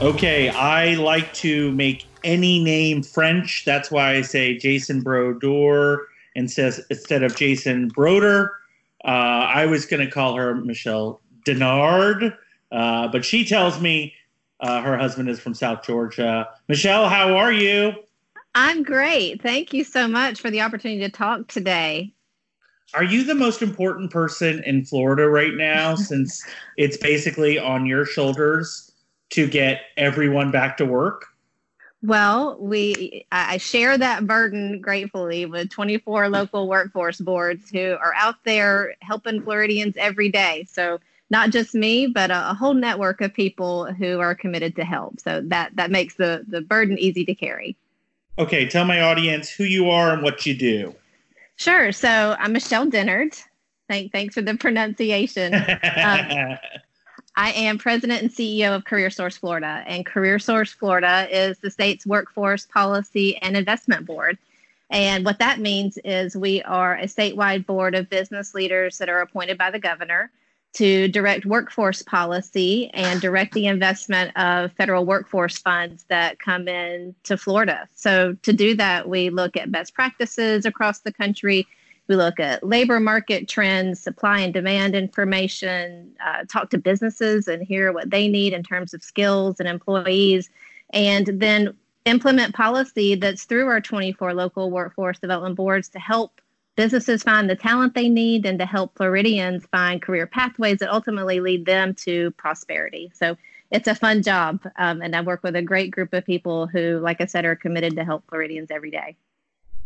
Okay, I like to make any name French. That's why I say Jason Brodeur instead instead of Jason Broder. Uh, I was going to call her Michelle Denard, uh, but she tells me uh, her husband is from South Georgia. Michelle, how are you? I'm great. Thank you so much for the opportunity to talk today. Are you the most important person in Florida right now since it's basically on your shoulders? To get everyone back to work? Well, we I share that burden gratefully with 24 local workforce boards who are out there helping Floridians every day. So not just me, but a, a, whole network of people who are committed to help. So that that makes the the burden easy to carry. Okay, tell my audience who you are and what you do. Sure. So I'm Michelle Dennard. Thank, thanks for the pronunciation. um, I am president and CEO of CareerSource Florida, and CareerSource Florida is the state's workforce policy and investment board. And what that means is we are a statewide board of business leaders that are appointed by the governor to direct workforce policy and direct the investment of federal workforce funds that come in to Florida. So to do that, we look at best practices across the country we look at labor market trends, supply and demand information, uh, talk to businesses and hear what they need in terms of skills and employees, and then implement policy that's through our 24 local workforce development boards to help businesses find the talent they need and to help Floridians find career pathways that ultimately lead them to prosperity. So it's a fun job. Um, and I work with a great group of people who, like I said, are committed to help Floridians every day.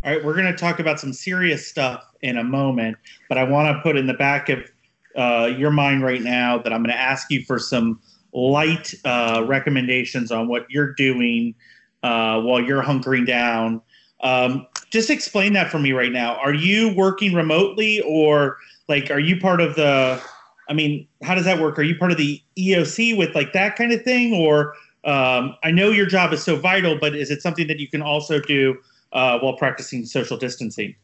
All right, we're going to talk about some serious stuff in a moment, but I want to put in the back of uh, your mind right now that I'm going to ask you for some light uh, recommendations on what you're doing uh, while you're hunkering down. Um, just explain that for me right now. Are you working remotely or like are you part of the? I mean, how does that work? Are you part of the EOC with like that kind of thing, or um, I know your job is so vital, but is it something that you can also do uh, while practicing social distancing?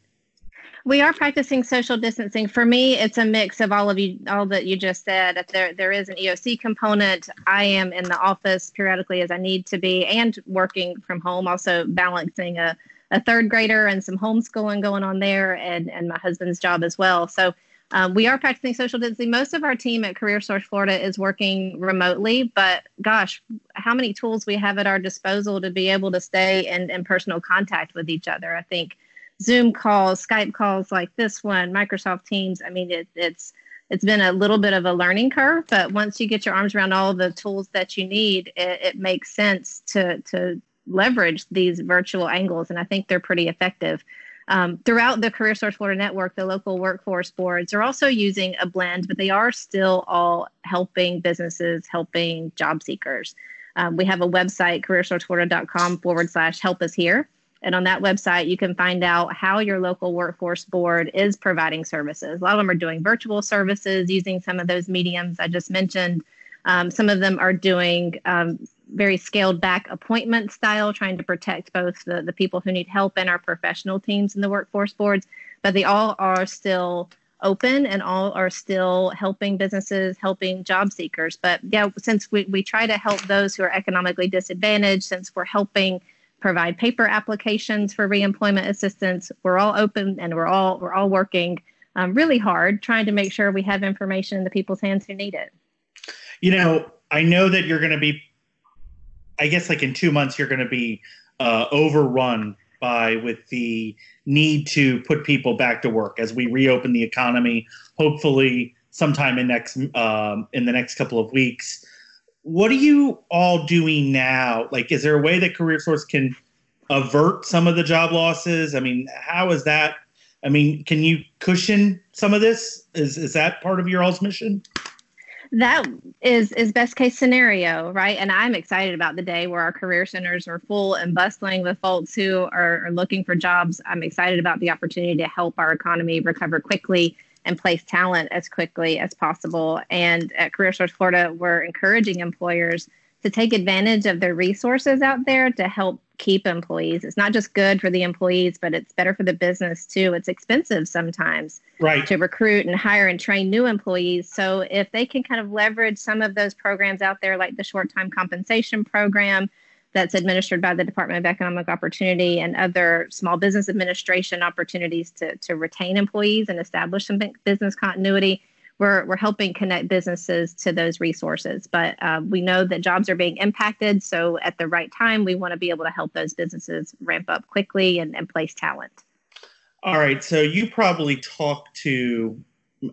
We are practicing social distancing. For me, it's a mix of all of you, all that you just said. There there is an EOC component, I am in the office periodically as I need to be, and working from home. Also balancing a, a third grader and some homeschooling going on there, and and my husband's job as well. So um, we are practicing social distancing. Most of our team at CareerSource Florida is working remotely, but gosh, how many tools we have at our disposal to be able to stay in, in personal contact with each other. I think Zoom calls, Skype calls like this one, Microsoft Teams. I mean, it, it's it's been a little bit of a learning curve, but once you get your arms around all the tools that you need, it, it makes sense to to leverage these virtual angles, and I think they're pretty effective. Um, throughout the CareerSource Florida network, the local workforce boards are also using a blend, but they are still all helping businesses, helping job seekers. Um, we have a website, careersourceflorida.com forward slash help us here. And on that website, you can find out how your local workforce board is providing services. A lot of them are doing virtual services using some of those mediums I just mentioned. Um, some of them are doing um, very scaled back appointment style, trying to protect both the, the people who need help and our professional teams in the workforce boards. But they all are still open and all are still helping businesses, helping job seekers. But yeah, since we, we try to help those who are economically disadvantaged, since we're helping provide paper applications for reemployment assistance, we're all open and we're all we're all working um, really hard trying to make sure we have information in the people's hands who need it. You know, I know that you're going to be I guess like in two months you're going to be uh, overrun by with the need to put people back to work as we reopen the economy. Hopefully, sometime in next um, in the next couple of weeks. What are you all doing now? Like, is there a way that CareerSource can avert some of the job losses? I mean, how is that? I mean, can you cushion some of this? Is is that part of your all's mission? That is is best case scenario right? And i'm excited about the day where our career centers are full and bustling with folks who are, are, looking for jobs. I'm excited about the opportunity to help our economy recover quickly and place talent as quickly as possible. And at career source florida we're encouraging employers to take advantage of the resources out there to help keep employees. It's not just good for the employees, but it's better for the business too. It's expensive sometimes right. to recruit and hire and train new employees. So if they can kind of leverage some of those programs out there, like the short time compensation program that's administered by the Department of Economic Opportunity and other small business administration opportunities to, to retain employees and establish some business continuity, we're, we're helping connect businesses to those resources. But uh, we know that jobs are being impacted. So at the right time, we want to be able to help those businesses ramp up quickly and, and place talent. All right. So you probably talk to,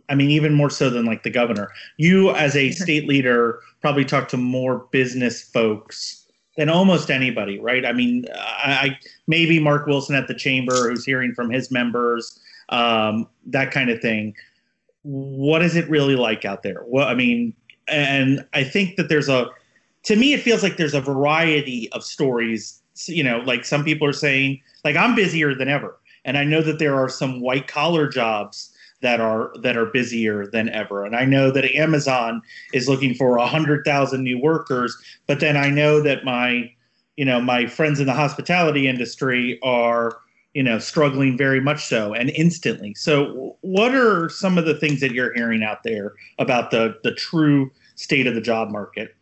I mean, even more so than like the governor, you as a state leader probably talk to more business folks than almost anybody, right? I mean, I, maybe Mark Wilson at the chamber who's hearing from his members, um, that kind of thing what is it really like out there? Well, I mean, and I think that there's a, to me, it feels like there's a variety of stories. You know, like some people are saying, like I'm busier than ever, and I know that there are some white collar jobs that are that are busier than ever, and I know that Amazon is looking for hundred thousand new workers, but then I know that my, you know, my friends in the hospitality industry are you know, struggling very much so and instantly. So, what are some of the things that you're hearing out there about the the true state of the job market?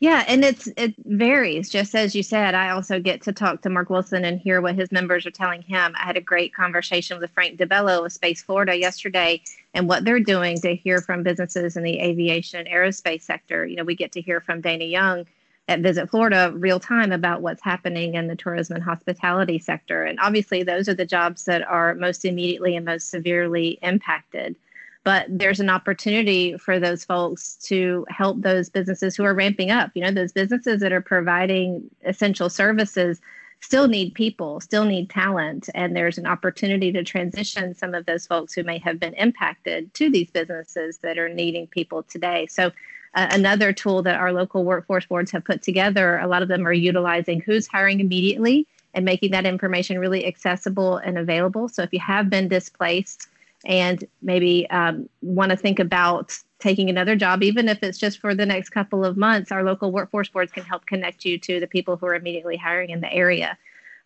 Yeah, and it's it varies. Just as you said, I also get to talk to Mark Wilson and hear what his members are telling him. I had a great conversation with Frank DiBello of Space Florida yesterday, and what they're doing to hear from businesses in the aviation aerospace sector. You know, we get to hear from Dana Young at Visit Florida real time about what's happening in the tourism and hospitality sector. And obviously, those are the jobs that are most immediately and most severely impacted. But there's an opportunity for those folks to help those businesses who are ramping up. You know, those businesses that are providing essential services still need people, still need talent. And there's an opportunity to transition some of those folks who may have been impacted to these businesses that are needing people today. So another tool that our local workforce boards have put together. A lot of them are utilizing who's hiring immediately and making that information really accessible and available. So if you have been displaced and maybe um, want to think about taking another job, even if it's just for the next couple of months, our local workforce boards can help connect you to the people who are immediately hiring in the area.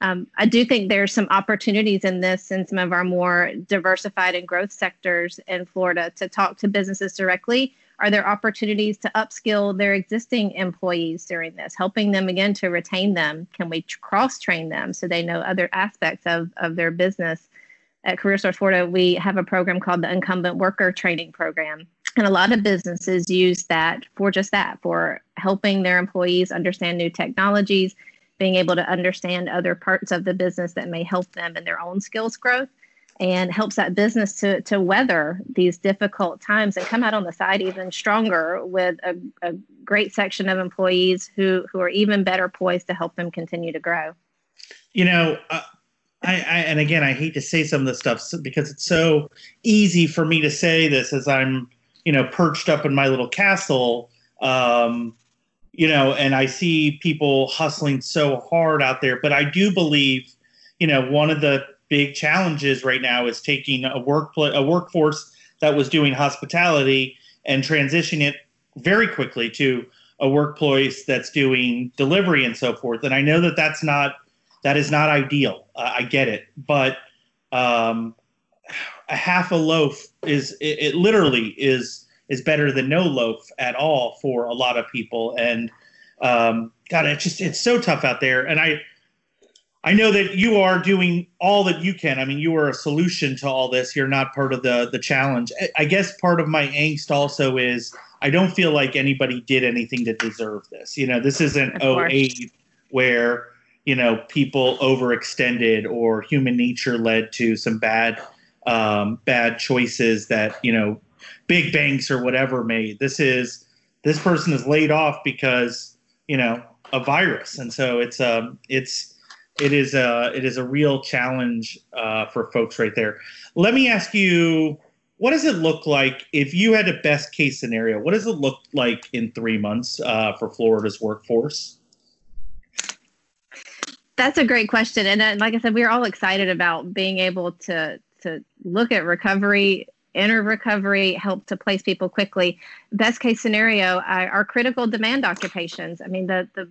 Um, I do think there's some opportunities in this in some of our more diversified and growth sectors in Florida to talk to businesses directly are there opportunities to upskill their existing employees during this, helping them again to retain them? Can we cross train them so they know other aspects of, of their business? At CareerSource Florida, we have a program called the Incumbent Worker Training Program. And a lot of businesses use that for just that, for helping their employees understand new technologies, being able to understand other parts of the business that may help them in their own skills growth and helps that business to, to weather these difficult times and come out on the side even stronger with a, a great section of employees who, who are even better poised to help them continue to grow. You know, uh, I, I, and again, I hate to say some of this stuff because it's so easy for me to say this as I'm, you know, perched up in my little castle, um, you know, and I see people hustling so hard out there. But I do believe, you know, one of the big challenges right now is taking a work a workforce that was doing hospitality and transitioning it very quickly to a workplace that's doing delivery and so forth. And I know that that's not that is not ideal. Uh, I get it, but um, a half a loaf is it, it, literally is is better than no loaf at all for a lot of people. And um, God, it's just it's so tough out there. And I I know that you are doing all that you can. I mean, you are a solution to all this. You're not part of the the challenge. I guess part of my angst also is I don't feel like anybody did anything to deserve this. You know, this isn't 08 where you know people overextended or human nature led to some bad um, bad choices that you know big banks or whatever made. This is this person is laid off because you know a virus, and so it's um it's it is a it is a real challenge uh, for folks right there. Let me ask you, what does it look like if you had a best case scenario? What does it look like in three months uh, for Florida's workforce? That's a great question, and uh, like I said, we're all excited about being able to to look at recovery enter recovery, help to place people quickly. Best case scenario, our critical demand occupations. I mean, the the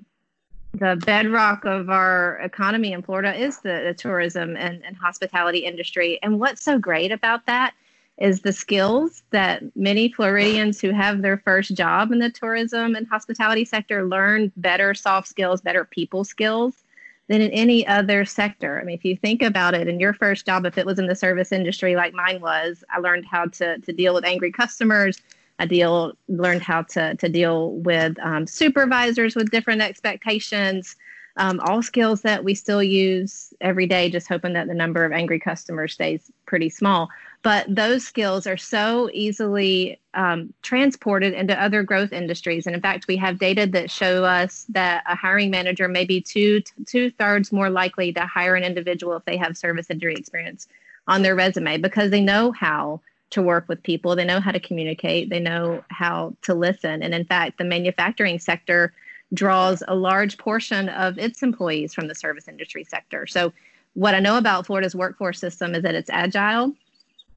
the bedrock of our economy in Florida is the, the tourism and, and hospitality industry. And what's so great about that is the skills that many Floridians who have their first job in the tourism and hospitality sector learn better soft skills, better people skills than in any other sector. I mean, if you think about it, in your first job, if it was in the service industry like mine was, I learned how to, to deal with angry customers. I deal learned how to, to deal with um, supervisors with different expectations. Um, all skills that we still use every day, just hoping that the number of angry customers stays pretty small. But those skills are so easily um, transported into other growth industries. And in fact, we have data that show us that a hiring manager may be two two thirds more likely to hire an individual if they have service industry experience on their resume because they know how to work with people, they know how to communicate, they know how to listen. And in fact, the manufacturing sector draws a large portion of its employees from the service industry sector. So, what I know about Florida's workforce system is that it's agile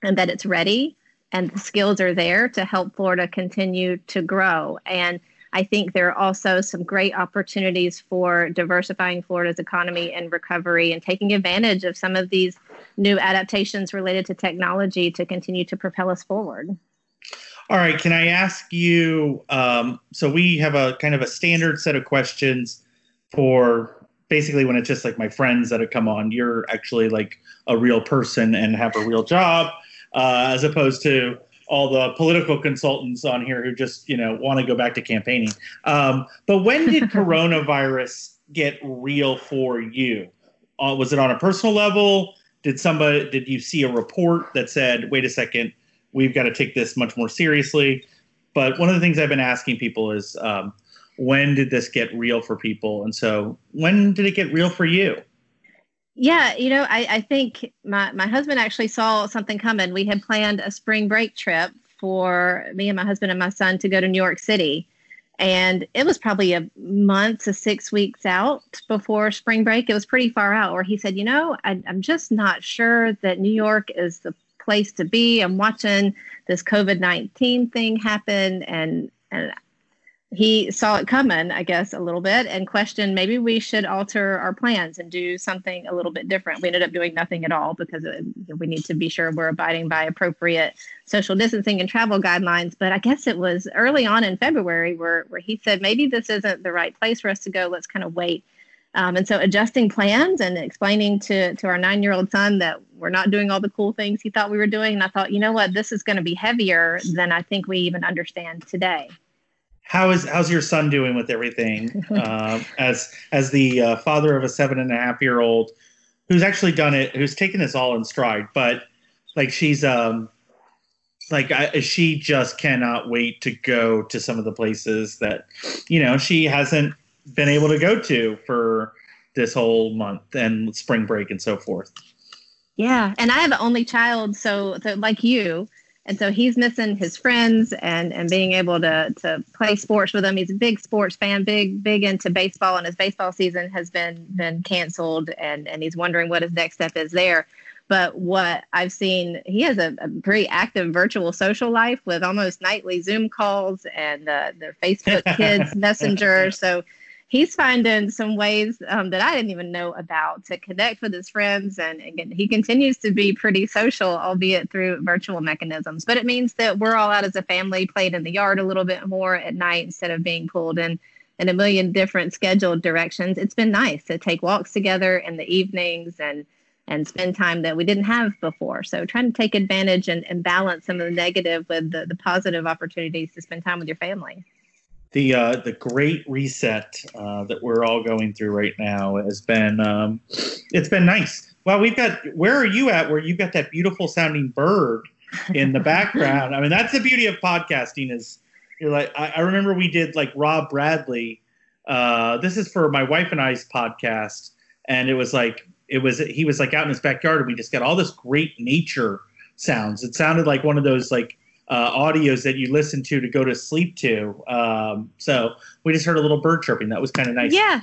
and that it's ready and the skills are there to help Florida continue to grow. And I think there are also some great opportunities for diversifying Florida's economy and recovery and taking advantage of some of these new adaptations related to technology to continue to propel us forward. All right. Can I ask you? Um, so we have a kind of a standard set of questions for basically when it's just like my friends that have come on. You're actually like a real person and have a real job uh, as opposed to all the political consultants on here who just you know want to go back to campaigning. Um, but when did coronavirus get real for you? Uh, was it on a personal level? Did somebody did you see a report that said, "Wait a second, we've got to take this much more seriously"? But one of the things I've been asking people is, um, when did this get real for people? And so, when did it get real for you? Yeah, you know, I, I think my, my husband actually saw something coming. We had planned a spring break trip for me and my husband and my son to go to New York City. And it was probably a month to six weeks out before spring break. It was pretty far out, where he said, You know, I, I'm just not sure that New York is the place to be. I'm watching this COVID 19 thing happen. And, and he saw it coming, I guess, a little bit and questioned maybe we should alter our plans and do something a little bit different. We ended up doing nothing at all because we need to be sure we're abiding by appropriate social distancing and travel guidelines. But I guess it was early on in February where, where he said, maybe this isn't the right place for us to go. Let's kind of wait. Um, and so adjusting plans and explaining to, to our nine year old son that we're not doing all the cool things he thought we were doing. And I thought, you know what, this is going to be heavier than I think we even understand today how is how's your son doing with everything? Uh, as as the uh, father of a seven and a half year old who's actually done it who's taken this all in stride but like she's um like I, she just cannot wait to go to some of the places that you know she hasn't been able to go to for this whole month and spring break and so forth. Yeah and i have an only child so, so like you and so he's missing his friends and and being able to to play sports with them. He's a big sports fan, big big into baseball, and his baseball season has been been canceled, and and he's wondering what his next step is there. But what I've seen, he has a, a pretty active virtual social life with almost nightly Zoom calls and uh, the Facebook Kids Messenger. So he's finding some ways um, that I didn't even know about to connect with his friends. And again, he continues to be pretty social, albeit through virtual mechanisms. But it means that we're all out as a family, playing in the yard a little bit more at night instead of being pulled in in a million different scheduled directions. It's been nice to take walks together in the evenings and and spend time that we didn't have before. So trying to take advantage and, and balance some of the negative with the, the positive opportunities to spend time with your family the uh, the great reset uh, that we're all going through right now has been um, it's been nice. Well, we've got where are you at? Where you've got that beautiful sounding bird in the background. I mean, that's the beauty of podcasting. Is you're like I, I remember we did like Rob Bradley. Uh, this is for my wife and I's podcast, and it was like it was he was like out in his backyard, and we just got all this great nature sounds. It sounded like one of those like uh, audios that you listen to to go to sleep to. Um, so we just heard a little bird chirping. That was kind of nice. Yeah.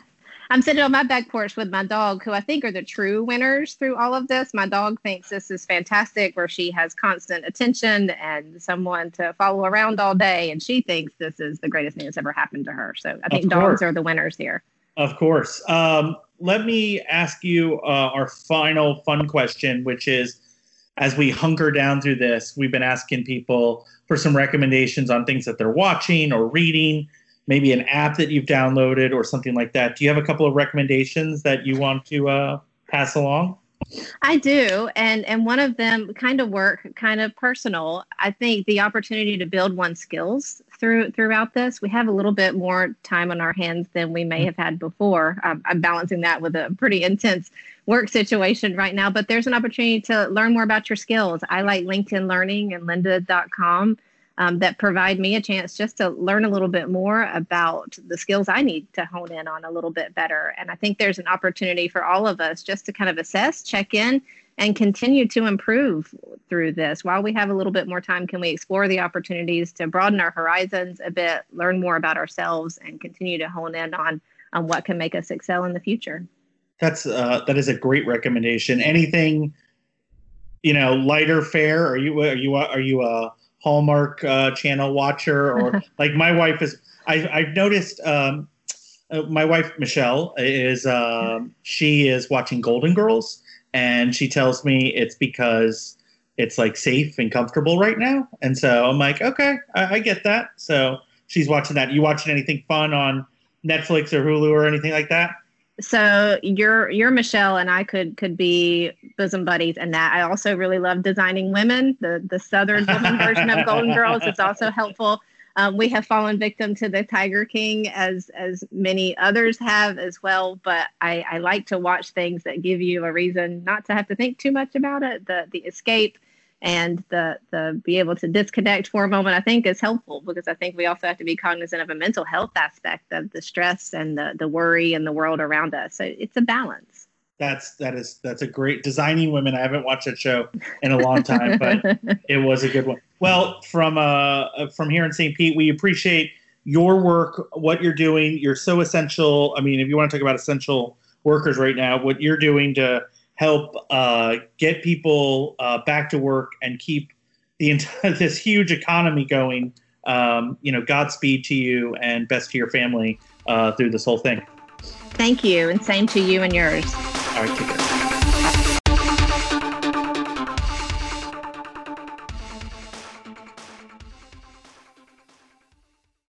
I'm sitting on my back porch with my dog, who I think are the true winners through all of this. My dog thinks this is fantastic, where she has constant attention and someone to follow around all day, and she thinks this is the greatest thing that's ever happened to her. So I think dogs are the winners here. Of course. Um, let me ask you uh, our final fun question, which is as we hunker down through this, we've been asking people for some recommendations on things that they're watching or reading, maybe an app that you've downloaded or something like that. Do you have a couple of recommendations that you want to uh, pass along? I do, and and one of them kind of work, kind of personal. I think the opportunity to build one's skills through throughout this. We have a little bit more time on our hands than we may mm-hmm. have had before. Um, I'm balancing that with a pretty intense work situation right now, but there's an opportunity to learn more about your skills. I like LinkedIn Learning and Lynda.com um, that provide me a chance just to learn a little bit more about the skills I need to hone in on a little bit better. And I think there's an opportunity for all of us just to kind of assess, check in, and continue to improve through this. While we have a little bit more time, can we explore the opportunities to broaden our horizons a bit, learn more about ourselves, and continue to hone in on on what can make us excel in the future? That's uh, that is a great recommendation. Anything, you know, lighter fare? Are you are you are you a Hallmark uh, channel watcher or like my wife is? I, I've noticed. Um, uh, my wife Michelle is um, she is watching Golden Girls, and she tells me it's because it's like safe and comfortable right now. And so I'm like, okay, I, I get that. So she's watching that. You watching anything fun on Netflix or Hulu or anything like that? So you're you're Michelle and I could could be bosom buddies and that I also really love designing women. The the Southern woman version of Golden Girls is also helpful. Um, we have fallen victim to the Tiger King as as many others have as well. But I, I like to watch things that give you a reason not to have to think too much about it. The the escape and the the be able to disconnect for a moment i think is helpful because i think we also have to be cognizant of a mental health aspect of the stress and the the worry and the world around us. So it's a balance. That's that is that's a great designing women. I haven't watched that show in a long time but it was a good one. Well from uh from here in st pete we appreciate your work what you're doing. You're so essential. I mean if you want to talk about essential workers right now what you're doing to help uh, get people uh, back to work and keep the entire this huge economy going. Um, you know, Godspeed to you and best to your family uh, through this whole thing. Thank you, and same to you and yours. All right, take care.